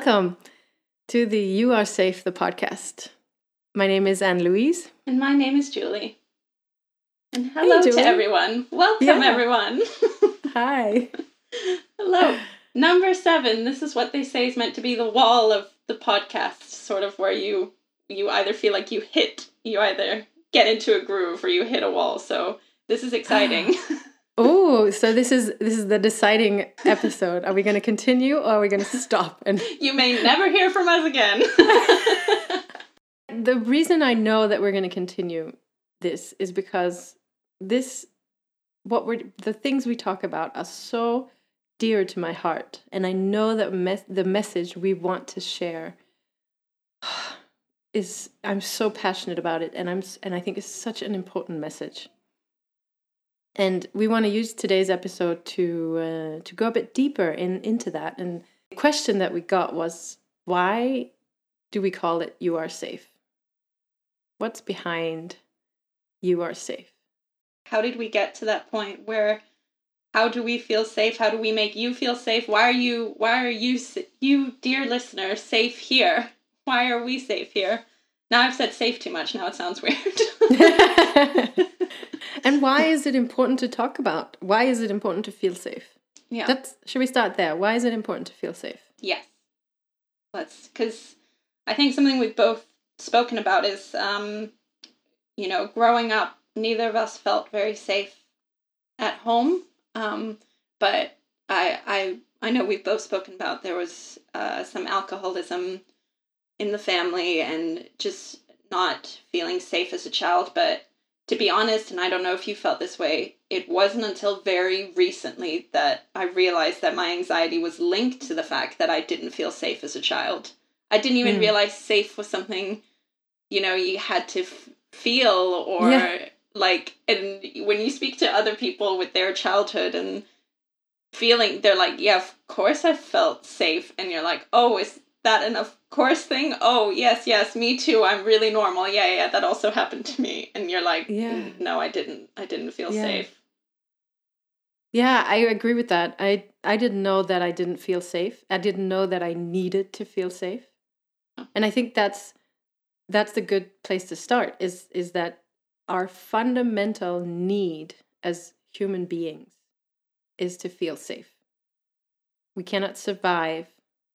Welcome to the You Are Safe, the podcast. My name is Anne Louise. And my name is Julie. And hello to Julie. everyone. Welcome, Yeah. everyone. Hi. hello. Number seven. This is what they say is meant to be the wall of the podcast, sort of where you you either feel like you hit, you either get into a groove or you hit a wall. So this is exciting. Oh, so this is this is the deciding episode. Are we going to continue or are we going to stop? And you may never hear from us again. the reason I know that we're going to continue this is because this what we're the things we talk about are so dear to my heart and I know that mes- the message we want to share is I'm so passionate about it and I'm and I think it's such an important message. And we want to use today's episode to uh, to go a bit deeper in into that. And the question that we got was why do we call it you are safe? What's behind you are safe? how did we get to that point where how do we feel safe how do we make you feel safe why are you why are you you dear listener safe here why are we safe here now i've said safe too much now it sounds weird and why is it important to talk about? Why is it important to feel safe? yeah That's should we start there? Why is it important to feel safe? yes let's because i think something we've both spoken about is um you know growing up neither of us felt very safe at home um but i i i know we've both spoken about there was uh some alcoholism in the family and just not feeling safe as a child but to be honest and i don't know if you felt this way it wasn't until very recently that i realized that my anxiety was linked to the fact that i didn't feel safe as a child i didn't even Mm. realize safe was something you know you had to f- feel or Yeah. like and when you speak to other people with their childhood and feeling they're like yeah of course i felt safe and you're like oh is that an of course thing oh yes yes me too i'm really normal yeah yeah that also happened to me and you're like mm, Yeah. no i didn't i didn't feel Yeah. safe Yeah, I agree with that. I I didn't know that I didn't feel safe. I didn't know that I needed to feel safe. And I think that's that's the good place to start is is that our fundamental need as human beings is to feel safe. We cannot survive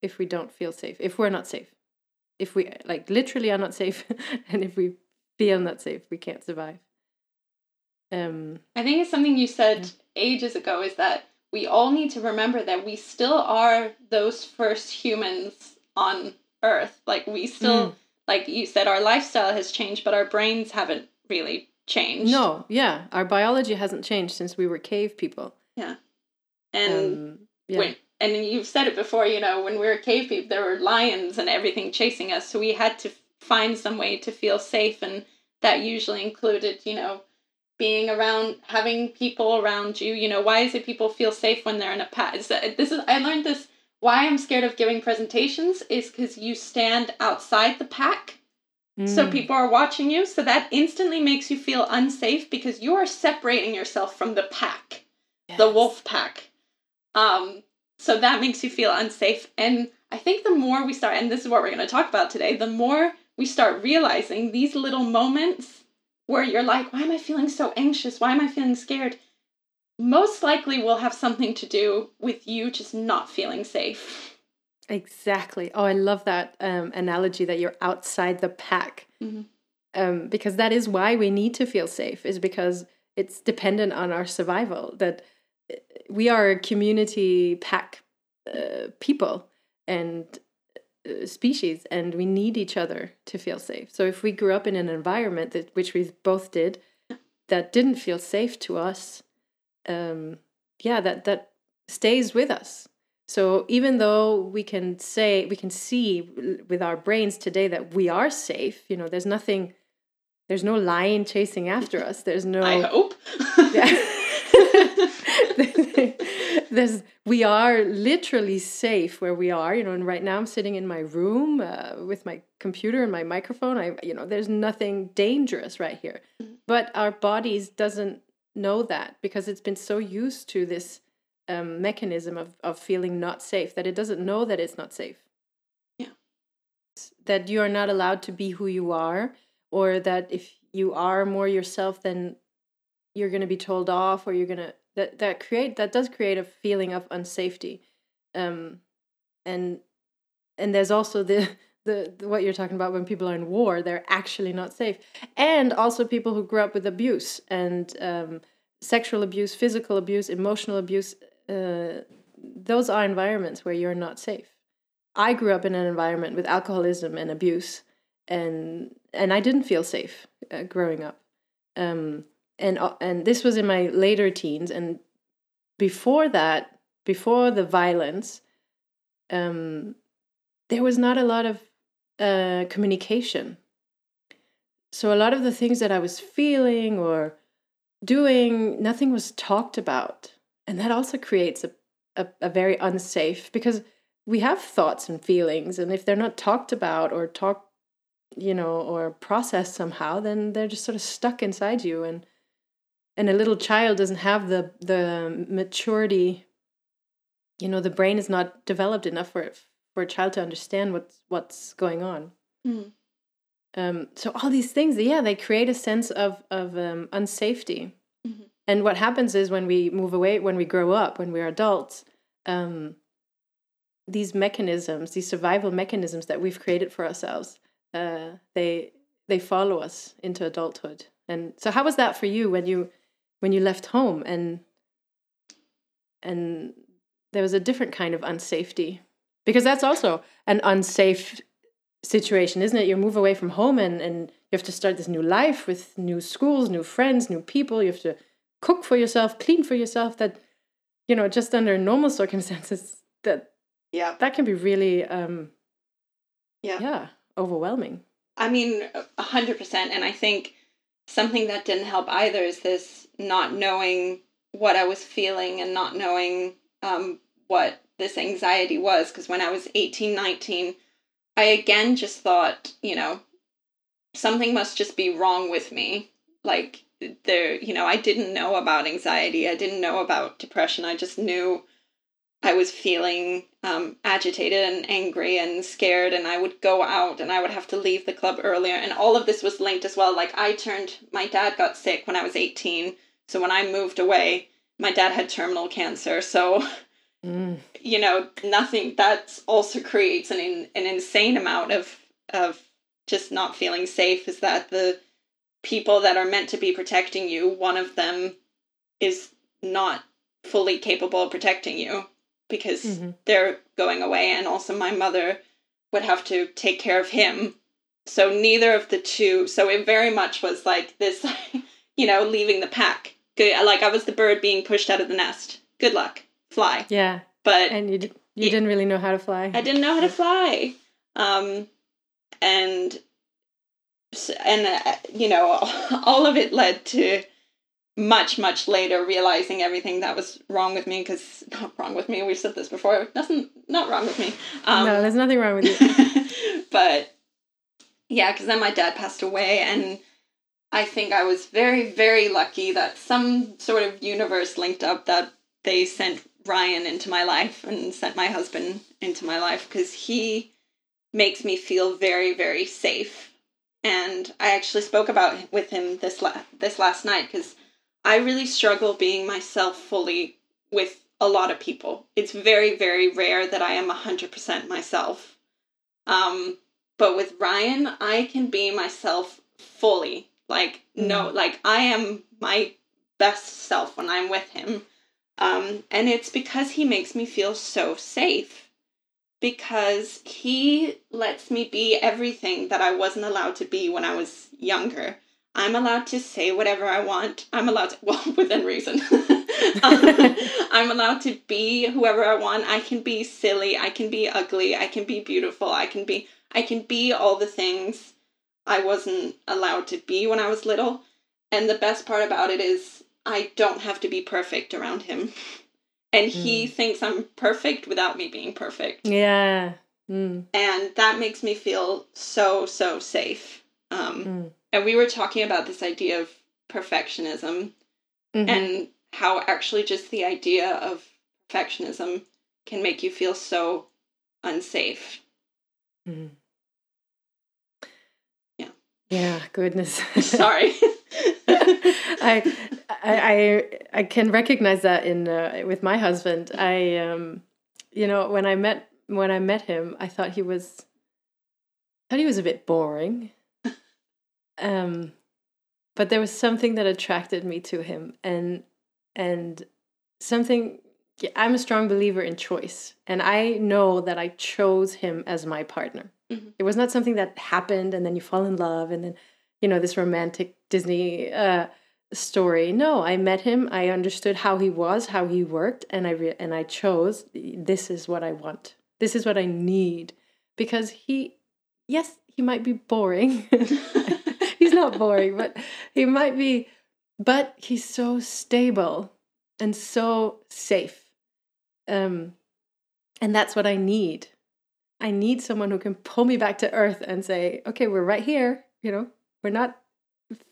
if we don't feel safe. If we're not safe. If we like literally are not safe and if we feel not safe, we can't survive. Um I think it's something you said ages ago is that we all need to remember that we still are those first humans on Earth. Like we still, Mm. like you said, our lifestyle has changed, but our brains haven't really changed. No, yeah, our biology hasn't changed since we were cave people. Yeah, and Um, yeah, when and you've said it before. You know, when we were cave people, there were lions and everything chasing us, so we had to find some way to feel safe, and that usually included, you know, being around having people around you. You know why is it people feel safe when they're in a pack is that- this is i learned this why i'm scared of giving presentations is because you stand outside the pack. So Mm, people are watching you. So that instantly makes you feel unsafe because you are separating yourself from the pack the wolf pack. Um so that makes you feel unsafe and i think the more we start and this is what we're going to talk about today the more we start realizing these little moments where you're like why am i feeling so anxious why am i feeling scared most likely will have something to do with you just not feeling safe Exactly. Oh, I love that um, analogy that you're outside the pack. Mhm. Um, because that is why we need to feel safe, is because it's dependent on our survival. That we are a community pack uh, people and uh, species, and we need each other to feel safe. So if we grew up in an environment that, which we both did, that didn't feel safe to us, um, yeah, that that stays with us. So even though we can say we can see with our brains today that we are safe, you know, there's nothing, there's no lion chasing after us. There's no. i hope there's we are literally safe where we are you know and right now i'm sitting in my room uh, with my computer and my microphone. I you know there's nothing dangerous right here. But our bodies doesn't know that because it's been so used to this um, mechanism of, of feeling not safe that it doesn't know that it's not safe. That you are not allowed to be who you are or that if you are more yourself then you're going to be told off or you're going to that that create that does create a feeling of unsafety. Um and and there's also the, the the what you're talking about when people are in war they're actually not safe. And also people who grew up with abuse and um sexual abuse physical abuse emotional abuse uh, those are environments where you're not safe. I grew up in an environment with alcoholism and abuse and and i didn't feel safe uh, growing up. Um and uh, and this was in my later teens and before that before the violence um there was not a lot of uh communication. So a lot of the things that i was feeling or doing nothing was talked about. And that also creates a, a, a very unsafe because we have thoughts and feelings and if they're not talked about or talked you know or processed somehow then they're just sort of stuck inside you and and a little child doesn't have the the maturity you know the brain is not developed enough for for a child to understand what's what's going on Mm. um, so all these things yeah they create a sense of of um, unsafety Mhm. and what happens is when we move away when we grow up when we're adults um, these mechanisms these survival mechanisms that we've created for ourselves uh, they they follow us into adulthood and so how was that for you when you when you left home and and there was a different kind of unsafety because that's also an unsafe situation isn't it you move away from home and and you have to start this new life with new schools new friends new people you have to cook for yourself clean for yourself that you know just under normal circumstances that Yeah. that can be really um Yeah. yeah overwhelming I mean, a hundred percent. And I think something that didn't help either is this not knowing what I was feeling and not knowing um, what this anxiety was. Because when I was 18, 19, I again just thought, you know, something must just be wrong with me. Like, there, you know, I didn't know about anxiety. I didn't know about depression. I just knew I was feeling um, agitated and angry and scared, and I would go out and I would have to leave the club earlier. And all of this was linked as well. Like, I turned, my dad got sick when I was 18. So when I moved away, my dad had terminal cancer. So, mm. you know, nothing that also creates an, in, an insane amount of, of just not feeling safe is that the people that are meant to be protecting you, one of them is not fully capable of protecting you because Mhm. they're going away and also my mother would have to take care of him. So neither of the two so it very much was like this you know leaving the pack. Good like i was the bird being pushed out of the nest. Good luck. Fly. Yeah. But and you, d- you Yeah. didn't really know how to fly. I didn't know how to fly. Um, and and uh, you know, all of it led to much much later realizing everything that was wrong with me because not wrong with me. We've said this before. Nothing, not wrong with me. Um, no there's nothing wrong with you but yeah, because then my dad passed away, and I think I was very, very lucky that some sort of universe linked up that they sent Ryan into my life and sent my husband into my life because he makes me feel very, very safe. And I actually spoke about with him this la- this last night because I really struggle being myself fully with a lot of people. It's very, very rare that I am 100% myself. Um, but with Ryan, I can be myself fully. Like, no, like I am my best self when I'm with him. Um, and it's because he makes me feel so safe. Because he lets me be everything that I wasn't allowed to be when I was younger. I'm allowed to say whatever I want. I'm allowed to, well, within reason. Um, I'm allowed to be whoever I want. I can be silly. I can be ugly. I can be beautiful. I can be, I can be all the things I wasn't allowed to be when I was little. And the best part about it is I don't have to be perfect around him. And he thinks I'm perfect without me being perfect. yeah mm. And that makes me feel so, so safe. Um, Mm. And we were talking about this idea of perfectionism Mhm. and how actually just the idea of perfectionism can make you feel so unsafe. Mhm. Yeah, goodness. Sorry. I, I I can recognize that in uh, with my husband. I um you know when I met when I met him, I thought he was thought he was a bit boring. Um but there was something that attracted me to him and and something I'm a strong believer in choice and I know that I chose him as my partner. Mm-hmm. It was not something that happened and then you fall in love and then you know this romantic Disney uh, story. No, I met him. I understood how he was, how he worked, and I re- and I chose this is what I want. This is what I need because he, yes, he might be boring. not boring, but he might be. But he's so stable and so safe. Um, and that's what I need. I need someone who can pull me back to earth and say, okay, we're right here. You know, we're not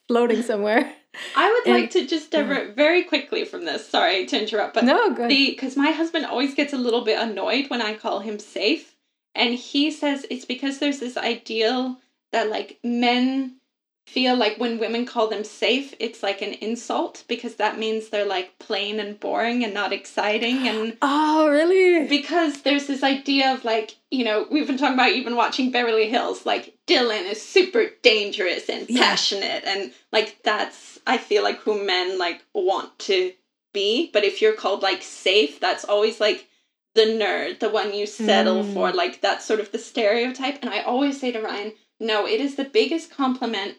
floating somewhere. I would and, like to just divert yeah. very quickly from this. Sorry to interrupt, but no, go because my husband always gets a little bit annoyed when I call him safe, and he says it's because there's this ideal that like men feel like when women call them safe, it's like an insult because that means they're like plain and boring and not exciting and Oh, really? Because there's this idea of like, you know, we've been talking about even watching Beverly Hills, like Dylan is super dangerous and yeah. passionate and like that's I feel like who men like want to be, but if you're called like safe, that's always like the nerd, the one you settle mm. for, like that's sort of the stereotype. And I always say to Ryan, no, it is the biggest compliment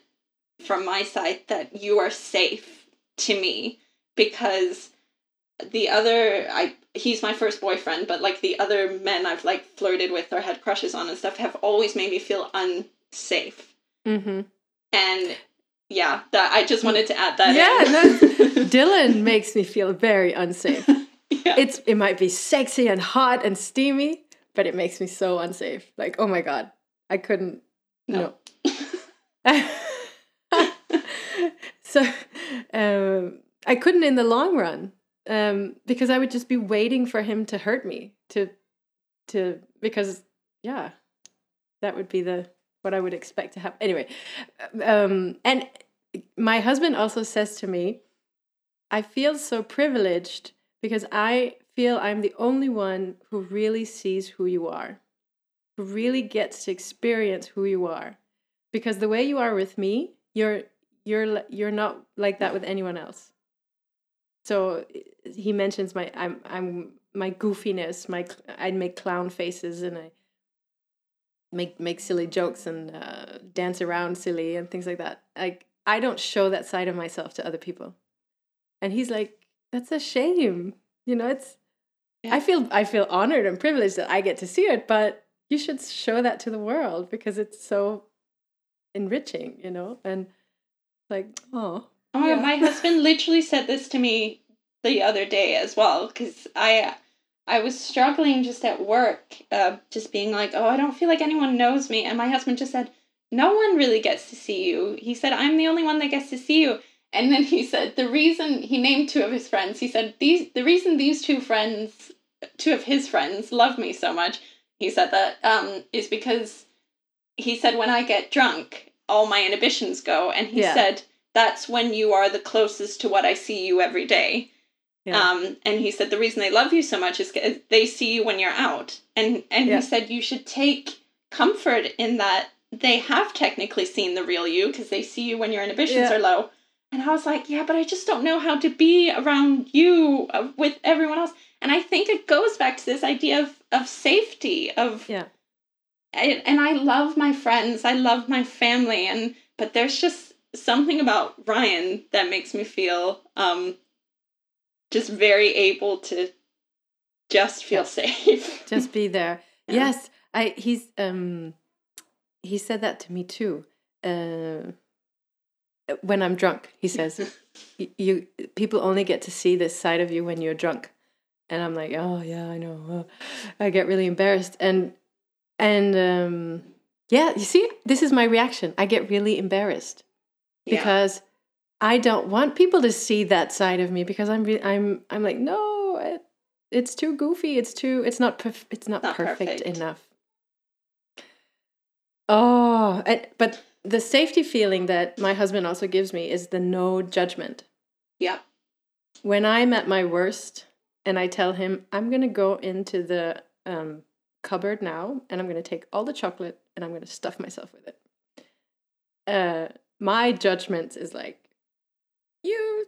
from my side that you are safe to me because the other I he's my first boyfriend, but like the other men I've like flirted with or had crushes on and stuff have always made me feel unsafe. Mm-hmm. And yeah, that I just wanted to add that. Yeah, no, Dylan makes me feel very unsafe. yeah. It's it might be sexy and hot and steamy, but it makes me so unsafe. Like, oh my god, I couldn't. No. no. so um, I couldn't in the long run um, because I would just be waiting for him to hurt me to to because yeah that would be the what I would expect to happen anyway um, and my husband also says to me I feel so privileged because I feel I'm the only one who really sees who you are who really gets to experience who you are because the way you are with me you're you're you're not like that with anyone else. So he mentions my i'm i'm my goofiness my i'd make clown faces and i make make silly jokes and uh, dance around silly and things like that. Like i don't show that side of myself to other people. And he's like that's a shame. You know it's yeah. i feel i feel honored and privileged that i get to see it but you should show that to the world because it's so enriching you know? And like, oh. Oh, yeah. my husband literally said this to me the other day as well because I I was struggling just at work, uh, just being like, oh, I don't feel like anyone knows me, and my husband just said, no one really gets to see you. He said, I'm the only one that gets to see you. And then he said the reason he named two of his friends. He said these the reason these two friends, two of his friends, love me so much. He said that um, is because he said when I get drunk, all my inhibitions go. And he yeah. said, that's when you are the closest to what I see you every day. Yeah. Um, and he said the reason they love you so much is they see you when you're out. And and yeah. he said you should take comfort in that they have technically seen the real you because they see you when your inhibitions are low. And I was like, yeah, but I just don't know how to be around you uh, with everyone else. And I think it goes back to this idea of of safety of yeah and I love my friends, I love my family, and but there's just something about Ryan that makes me feel um, just very able to just feel safe. just be there. Yeah. Yes, I he's um he said that to me too. Uh, when I'm drunk, he says, you, you people only get to see this side of you when you're drunk. And I'm like, oh yeah, I know. I get really embarrassed, and and um, yeah, you see, this is my reaction. I get really embarrassed yeah. because I don't want people to see that side of me because I'm re- I'm I'm like no, it, it's too goofy. It's too it's not perf- it's not, not perfect, perfect, enough. Oh, and, but the safety feeling that my husband also gives me is the no judgment. Yeah. When I'm at my worst and I tell him, I'm going to go into the um, cupboard now and I'm going to take all the chocolate and I'm going to stuff myself with it. Uh, my judgment is like, you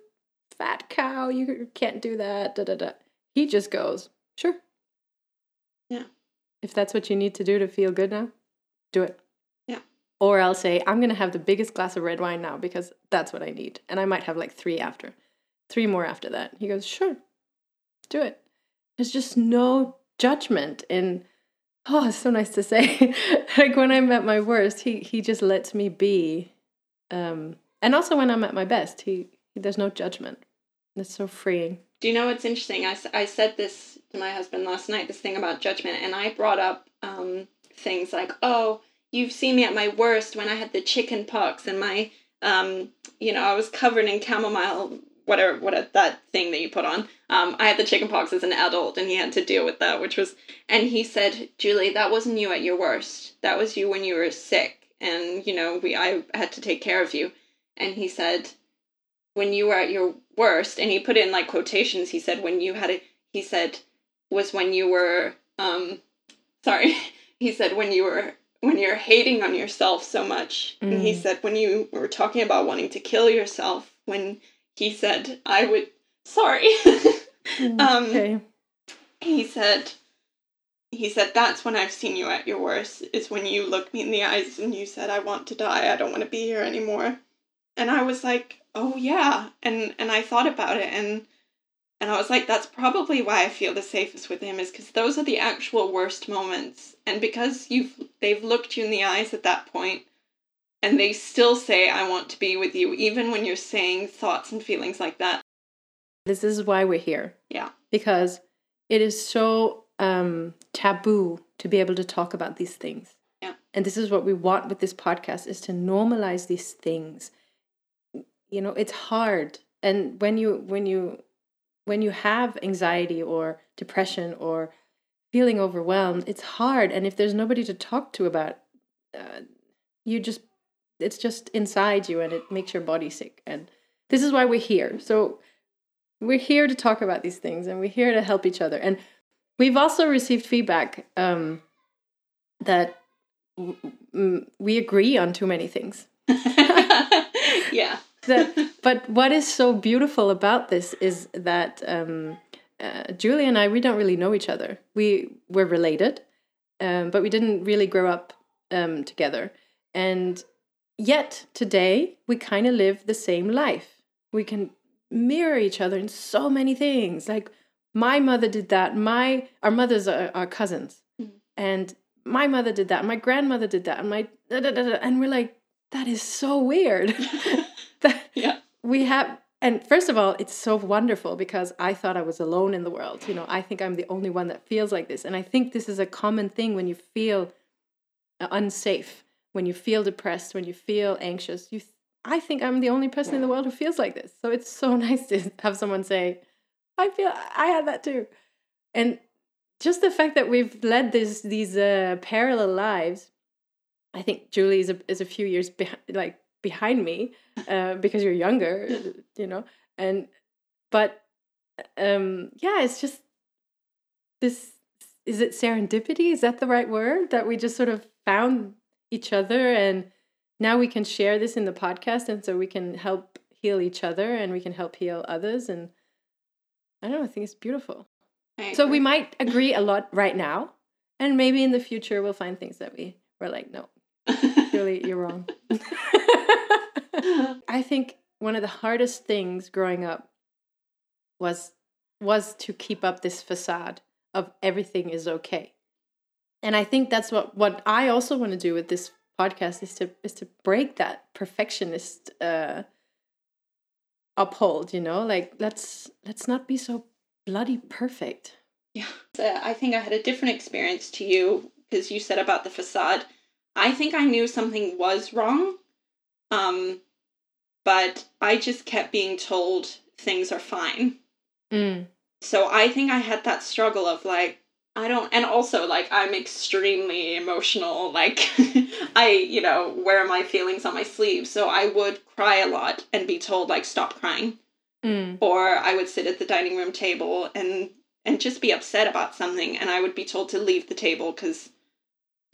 fat cow, you can't do that. Da, da, da. He just goes, sure. Yeah. If that's what you need to do to feel good now, do it. Yeah. Or I'll say, I'm going to have the biggest glass of red wine now because that's what I need. And I might have like three after, three more after that. He goes, sure, do it. There's just no judgment in, oh, it's so nice to say. like when I'm at my worst, he, he just lets me be. Um, and also when I'm at my best, he, there's no judgment. It's so freeing. Do you know what's interesting? I, I said this to my husband last night, this thing about judgment, and I brought up um, things like, oh, you've seen me at my worst when I had the chicken pox and my, um, you know, I was covered in chamomile, whatever, what that thing that you put on. Um, I had the chicken pox as an adult, and he had to deal with that, which was, and he said, Julie, that wasn't you at your worst. That was you when you were sick, and you know, we, I had to take care of you. And he said, when you were at your worst and he put in like quotations he said when you had a he said was when you were um sorry he said when you were when you're hating on yourself so much and he Mm. said when you were talking about wanting to kill yourself when he said i would sorry. Um okay. he said he said that's when i've seen you at your worst is when you looked me in the eyes and you said i want to die. I don't want to be here anymore and i was like oh yeah. And and i thought about it and and i was like that's probably why i feel the safest with him is because those are the actual worst moments. And because you've they've looked you in the eyes at that point and they still say i want to be with you even when you're saying thoughts and feelings like that This is why we're here. Yeah. Because it is so um, taboo to be able to talk about these things. Yeah. And this is what we want with this podcast is to normalize these things. You know, it's hard. And when you when you when you have anxiety or depression or feeling overwhelmed, it's hard. And if there's nobody to talk to about, uh, you just it's just inside you and it makes your body sick. And this is why we're here. So we're here to talk about these things and we're here to help each other and we've also received feedback um, that w- we agree on too many things yeah that, but what is so beautiful about this is that um, uh, Julie and I we don't really know each other. We were related, um, but we didn't really grow up um, together. And yet today we kind of live the same life. We can mirror each other in so many things. Like my mother did that. My our mothers are, are cousins, Mhm. and my mother did that. My grandmother did that. And my da, da, da, da, and we're like that is so weird. that yeah we have and first of all it's so wonderful because i thought i was alone in the world you know i think i'm the only one that feels like this and i think this is a common thing when you feel uh, unsafe when you feel depressed when you feel anxious you i think i'm the only person in the world who feels like this so it's so nice to have someone say i feel i had that too and just the fact that we've led this these uh, parallel lives i think julie is a, is a few years behind like behind me uh, because you're younger, you know. And but um, yeah, it's just this. Is it serendipity? Is that the right word? That we just sort of found each other, and now we can share this in the podcast, and so we can help heal each other, and we can help heal others. And I don't know. I think it's beautiful. So we might agree a lot right now, and maybe in the future we'll find things that we were like, no, really you're wrong. I think one of the hardest things growing up was was to keep up this facade of everything is okay. And I think that's what what I also want to do with this podcast is to is to break that perfectionist uh uphold, you know? Like let's let's not be so bloody perfect. Yeah. So I think I had a different experience to you because you said about the facade. I think I knew something was wrong. Um but I just kept being told things are fine. Mm. So I think I had that struggle of like I don't, and also like I'm extremely emotional. Like I, you know, wear my feelings on my sleeve, so I would cry a lot and be told like stop crying, Mm. or I would sit at the dining room table and and just be upset about something, and I would be told to leave the table because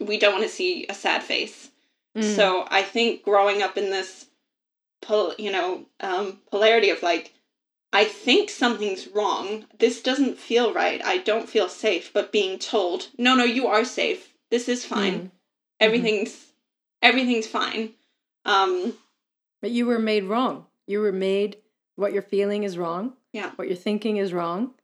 we don't want to see a sad face. Mm. So I think growing up in this, pol- you know, um, polarity of like, I think something's wrong. This doesn't feel right. I don't feel safe. But being told, no, no, you are safe. This is fine. Mm. Everything's everything's fine. Um, But you were made wrong. You were made what you're feeling is wrong. Yeah. What you're thinking is wrong.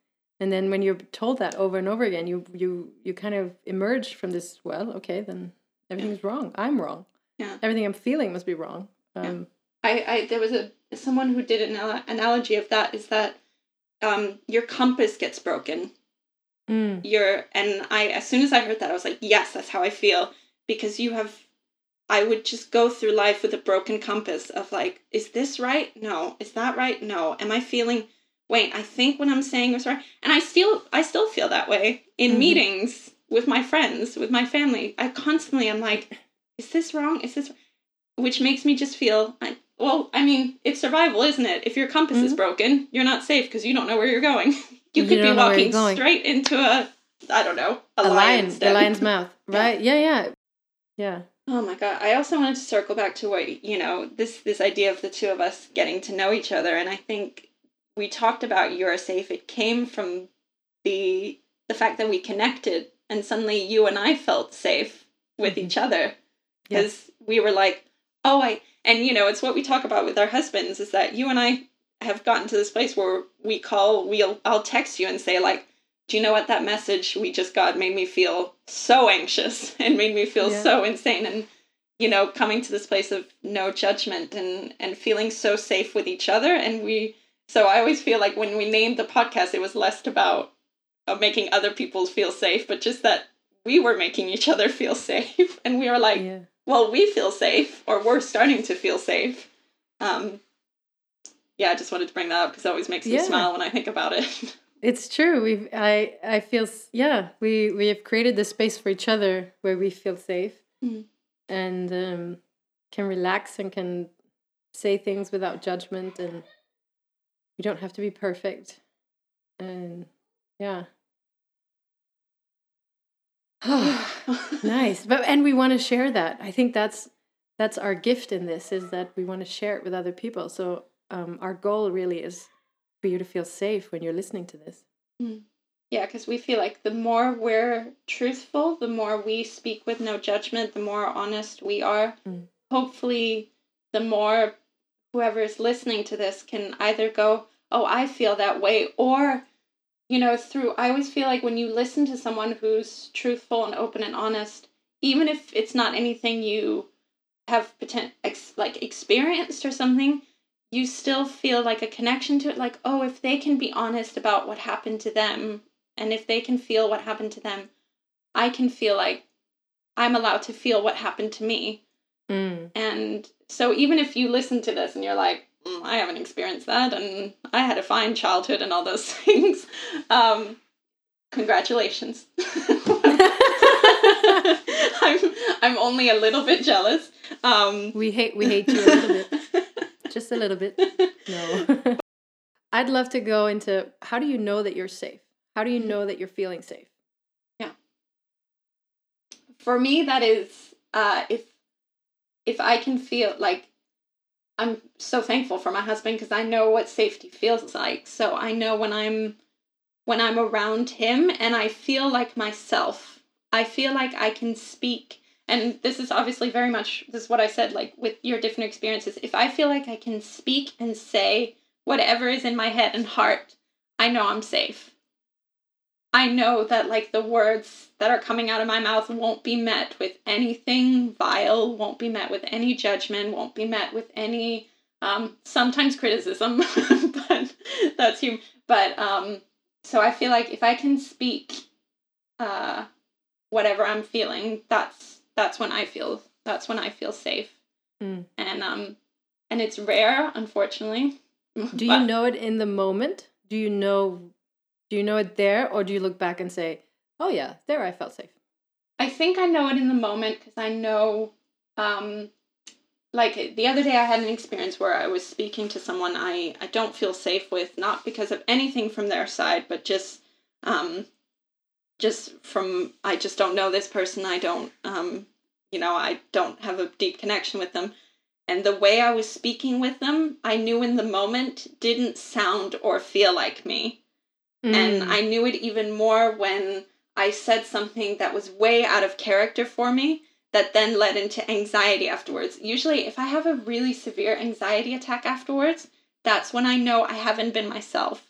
And then when you're told that over and over again, you you you kind of emerge from this, well, okay, then everything's wrong. I'm wrong. Yeah. Everything I'm feeling must be wrong. Yeah. Um I, I there was a someone who did an anal- analogy of that is that um, your compass gets broken. Mm, you're and i as soon as i heard that i was like yes that's how i feel because you have i would just go through life with a broken compass of like is this right? No. Is that right? No. Am i feeling wait i think what i'm saying is right. And i still i still feel that way in Mhm. meetings with my friends with my family. I constantly I'm like is this wrong? Is this which makes me just feel I, well i mean it's survival isn't it if your compass is Mhm. broken you're not safe because you don't know where you're going you You could be where you're walking straight into a i don't know a, a lion, lion's the lion's mouth. Right? Yeah, yeah. Yeah. oh my god i also wanted to circle back to what you know this this idea of the two of us getting to know each other and i think we talked about you're safe it came from the the fact that we connected and suddenly you and i felt safe with Mhm. each other Yeah. because we were like oh i and you know it's what we talk about with our husbands is that you and i have gotten to this place where we call we'll i'll text you and say like do you know what that message we just got made me feel so anxious and made me feel Yeah. so insane and you know coming to this place of no judgment and and feeling so safe with each other and we so i always feel like when we named the podcast it was less about uh, making other people feel safe but just that we were making each other feel safe and we were like yeah. well, we feel safe, or we're starting to feel safe. Um, yeah, I just wanted to bring that up because it always makes me Yeah. smile when I think about it. It's true. We've I I feel yeah, we we have created this space for each other where we feel safe Mhm. and um can relax and can say things without judgment and we don't have to be perfect. And yeah. nice. But and we want to share that. I think that's that's our gift in this is that we want to share it with other people. So um our goal really is for you to feel safe when you're listening to this. yeah, because we feel like the more we're truthful, the more we speak with no judgment, the more honest we are. Mm. Hopefully, the more whoever is listening to this can either go, Oh, I feel that way, or you know, through I always feel like when you listen to someone who's truthful and open and honest, even if it's not anything you have potent ex- like experienced or something, you still feel like a connection to it. Like, oh, if they can be honest about what happened to them, and if they can feel what happened to them, I can feel like I'm allowed to feel what happened to me. Mm. And so, even if you listen to this and you're like, "Mm, I haven't experienced that, and I had a fine childhood and all those things, um, congratulations. I'm I'm only a little bit jealous. Um, We hate we hate you a little bit. Just a little bit. No. I'd love to go into how do you know that you're safe? How do you know that you're feeling safe? Yeah. For me that is uh if if i can feel like i'm so thankful for my husband because i know what safety feels like. So i know when i'm when i'm around him and i feel like myself. I feel like i can speak. And this is obviously very much this is what i said like with your different experiences. If i feel like i can speak and say whatever is in my head and heart i know i'm safe I know that like the words that are coming out of my mouth won't be met with anything vile, won't be met with any judgment, won't be met with any um sometimes criticism, but that's human. But um so I feel like if I can speak uh whatever I'm feeling, that's that's when I feel that's when I feel safe. Mm. And um and it's rare, unfortunately. Do you know it in the moment? Do you know do you know it there or do you look back and say, Oh yeah, there I felt safe. I think I know it in the moment because I know, um, like the other day I had an experience where I was speaking to someone I, I don't feel safe with, not because of anything from their side, but just, um, just from, I just don't know this person. I don't, um, you know, I don't have a deep connection with them. And the way I was speaking with them, I knew in the moment didn't sound or feel like me. Mm. And I knew it even more when I said something that was way out of character for me that then led into anxiety afterwards. Usually, if I have a really severe anxiety attack afterwards, that's when I know I haven't been myself.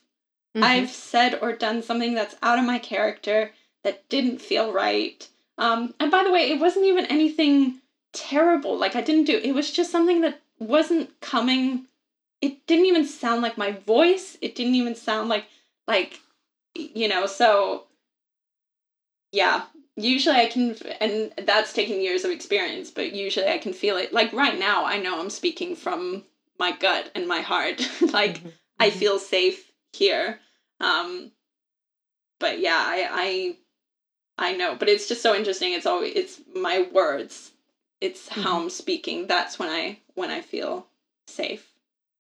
Mm-hmm. I've said or done something that's out of my character that didn't feel right. Um, and by the way, it wasn't even anything terrible. Like I didn't do it was just something that wasn't coming it didn't even sound like my voice. It didn't even sound like like you know, so yeah, usually I can and that's taking years of experience, but usually I can feel it. Like right now I know I'm speaking from my gut and my heart. like mm-hmm. I mm-hmm. feel safe here. Um but yeah, I I I know, but it's just so interesting. It's always it's my words it's mm-hmm. how I'm speaking. That's when I when I feel safe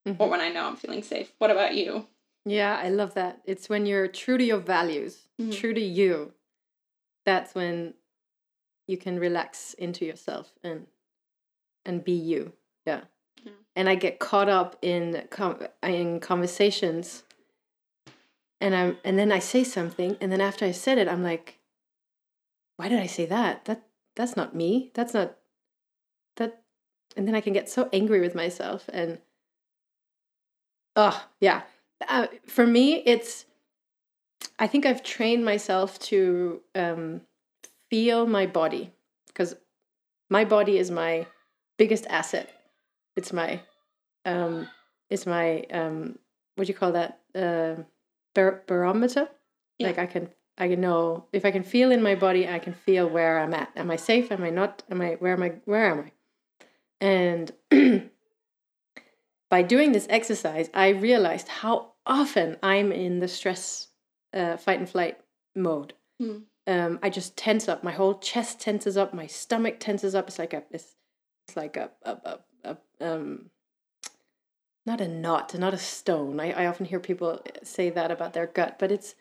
mm-hmm. or when I know I'm feeling safe. What about you? Yeah, I love that. It's when you're true to your values, mm-hmm. true to you. That's when you can relax into yourself and and be you. Yeah. yeah. And I get caught up in com- in conversations and I'm and then I say something and then after I said it I'm like why did I say that? That that's not me. That's not that and then i can get so angry with myself and oh yeah uh, for me it's i think i've trained myself to um, feel my body because my body is my biggest asset it's my um it's my um what do you call that uh, bar- barometer yeah. like i can I can know if I can feel in my body, I can feel where I'm at. Am I safe? Am I not? Am I where am I where am I? And by doing this exercise, I realized how often I'm in the stress, uh, fight and flight mode. Mm. Um, I just tense up. My whole chest tenses up. My stomach tenses up. It's like a, it's, it's like a, a, a, a um, not a knot, not a stone. I, I often hear people say that about their gut, but it's,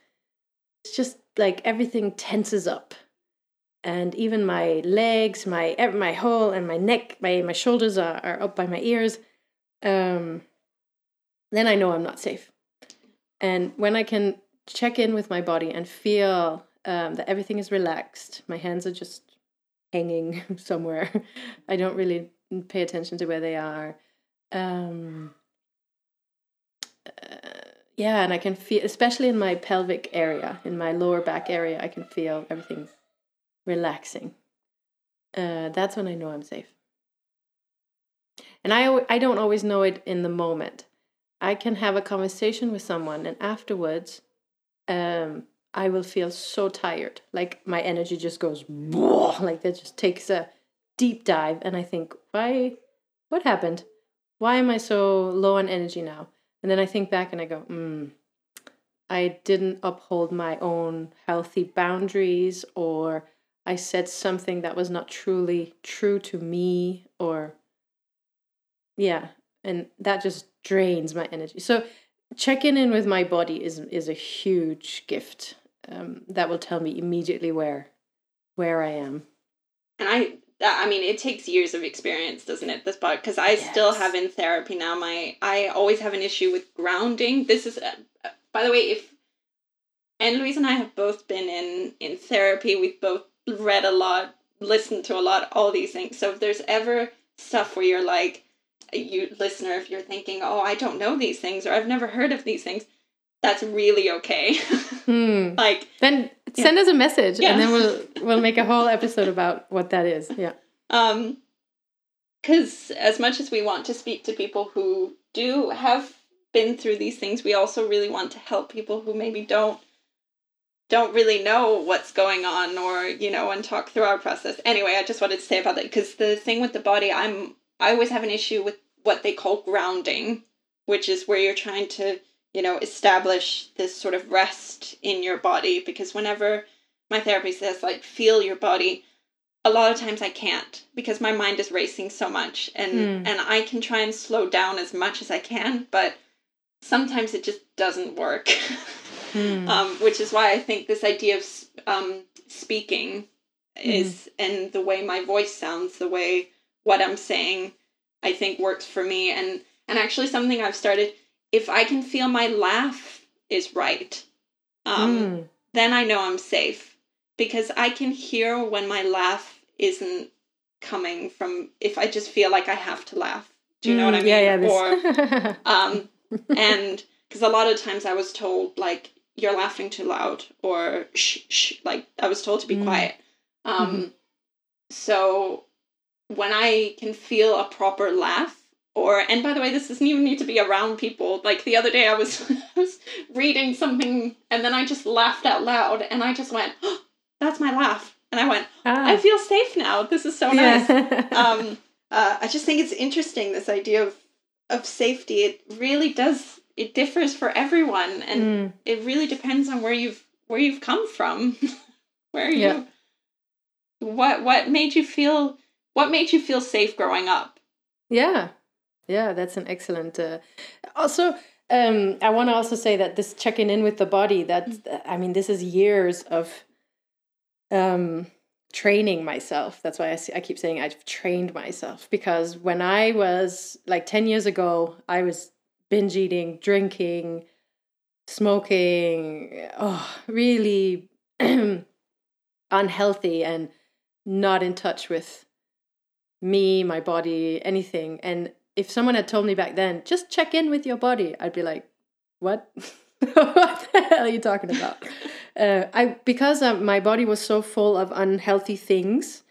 it's just like everything tenses up and even my legs, my my whole and my neck, my my shoulders are, are up by my ears. Um, then I know I'm not safe. And when I can check in with my body and feel um, that everything is relaxed, my hands are just hanging somewhere. I don't really pay attention to where they are. Um, uh, yeah, and I can feel, especially in my pelvic area, in my lower back area, I can feel everything relaxing. Uh, that's when I know I'm safe. And I, I don't always know it in the moment. I can have a conversation with someone, and afterwards, um, I will feel so tired. Like my energy just goes, like that just takes a deep dive. And I think, why, what happened? Why am I so low on energy now? And then I think back and I go, hmm, I didn't uphold my own healthy boundaries or I said something that was not truly true to me or yeah, and that just drains my energy. So checking in with my body is is a huge gift. Um, that will tell me immediately where where I am. And I I mean, it takes years of experience, doesn't it? This part because I yes. still have in therapy now. My I always have an issue with grounding. This is, uh, uh by the way, if Anne Louise and I have both been in in therapy. We've both read a lot, listened to a lot, all these things. So if there's ever stuff where you're like, you listener, if you're thinking, oh, I don't know these things or I've never heard of these things, that's really okay. Hmm. like then send yeah. us a message yeah. and then we'll we'll make a whole episode about what that is. Yeah. Um because as much as we want to speak to people who do have been through these things, we also really want to help people who maybe don't don't really know what's going on or you know and talk through our process anyway i just wanted to say about that because the thing with the body i'm i always have an issue with what they call grounding which is where you're trying to you know establish this sort of rest in your body because whenever my therapist says like feel your body a lot of times I can't because my mind is racing so much and Mm. and I can try and slow down as much as I can but sometimes it just doesn't work Mm. um, which is why I think this idea of um, speaking is and the way my voice sounds the way what I'm saying I think works for me and and actually something I've started if I can feel my laugh is right um, Mm. then I know I'm safe because I can hear when my laugh isn't coming from if I just feel like I have to laugh. Do you know what I Mm, mean? Yeah, yeah. Or um and because a lot of times I was told like you're laughing too loud or shh shh like I was told to be Mm. quiet. Um Mhm. so when I can feel a proper laugh or and by the way this doesn't even need to be around people like the other day I was I was reading something and then I just laughed out loud and I just went oh, that's my laugh and I went Ah. I feel safe now this is so nice Yeah. um, uh, I just think it's interesting this idea of of safety. It really does. It differs for everyone, and Mm. it really depends on where you've where you've come from. where you, Yeah. what what made you feel what made you feel safe growing up? Yeah, yeah, that's an excellent. Uh, also, um, I want to also say that this checking in with the body. That I mean, this is years of um, training myself. That's why I, I keep saying I've trained myself because when I was like ten years ago, I was binge eating, drinking, smoking. Oh, really unhealthy and not in touch with me, my body, anything. And if someone had told me back then, just check in with your body, I'd be like, what? what the hell are you talking about? Uh, I because um, my body was so full of unhealthy things,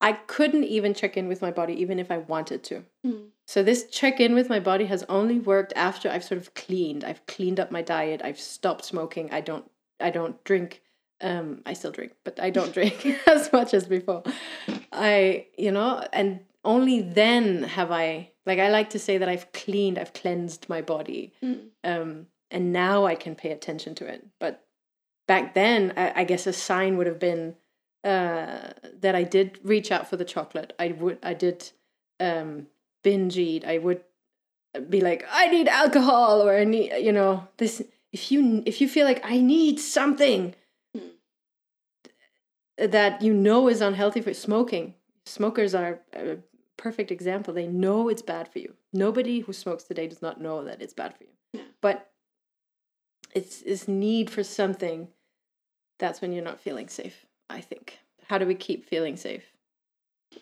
I couldn't even check in with my body, even if I wanted to. Mm. So this check in with my body has only worked after I've sort of cleaned. I've cleaned up my diet. I've stopped smoking. I don't. I don't drink. Um, I still drink, but I don't drink as much as before. I, you know, and only then have I, like, I like to say that I've cleaned, I've cleansed my body, Mm. um, and now I can pay attention to it. But back then, I, I guess a sign would have been uh, that I did reach out for the chocolate. I would, I did um, binge eat. I would be like, I need alcohol, or I need, you know, this. If you if you feel like I need something. That you know is unhealthy for smoking, smokers are a perfect example. They know it's bad for you. Nobody who smokes today does not know that it's bad for you. But it's this need for something. That's when you're not feeling safe. I think. How do we keep feeling safe?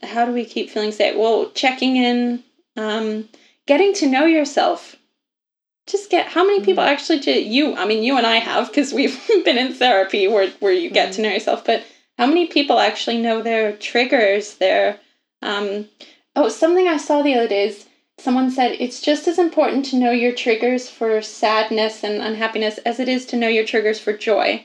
How do we keep feeling safe? Well, checking in, um, getting to know yourself. Just get how many people actually do you? I mean, you and I have because we've been in therapy where where you get to know yourself. But how many people actually know their triggers? Their um, oh, something I saw the other day is someone said it's just as important to know your triggers for sadness and unhappiness as it is to know your triggers for joy.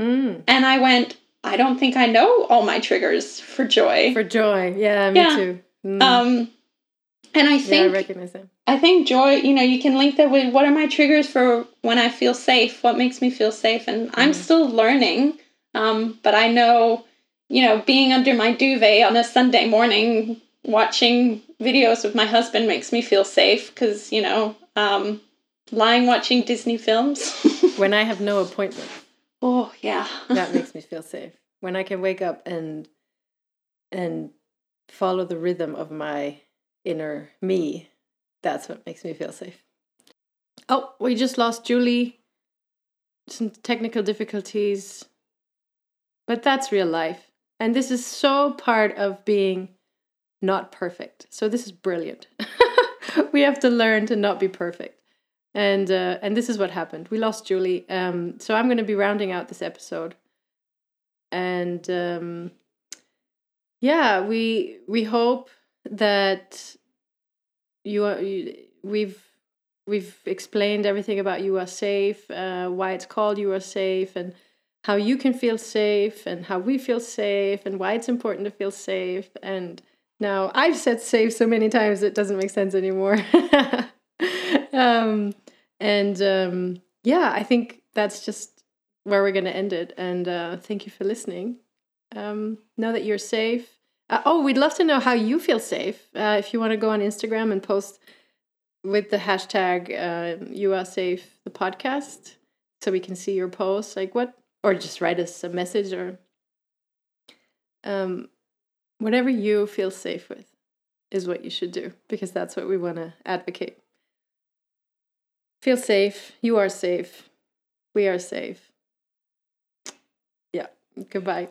Mm, And I went, I don't think I know all my triggers for joy. for joy. Yeah, me Yeah. too. Mm, um, and I yeah, I think recognize that. I think joy, you know, you can link that with what are my triggers for when I feel safe? What makes me feel safe? And I'm Mhm. still learning. Um, but I know, you know, being under my duvet on a Sunday morning watching videos with my husband makes me feel safe because, you know, um, lying watching Disney films. When I have no appointment, oh, yeah. that makes me feel safe. When I can wake up and and follow the rhythm of my inner me, that's what makes me feel safe. Oh, we just lost Julie. Some technical difficulties. But that's real life. And this is so part of being not perfect. So this is brilliant. we have to learn to not be perfect. And uh, and this is what happened. We lost Julie. Um, so I'm going to be rounding out this episode. And um, yeah, we we hope that you are you, we've we've explained everything about you are safe, uh, why it's called you are safe, and how you can feel safe, and how we feel safe, and why it's important to feel safe. And now I've said safe so many times it doesn't make sense anymore. um, and um, yeah, I think that's just where we're going to end it. And uh, thank you for listening. Um, now that you're safe. Uh, oh, we'd love to know how you feel safe. Uh, if you want to go on Instagram and post with the hashtag uh, you are safe the podcast so we can see your posts like what or just write us a message or um, whatever you feel safe with is what you should do because that's what we want to advocate. Feel safe. You are safe. We are safe. Yeah. Goodbye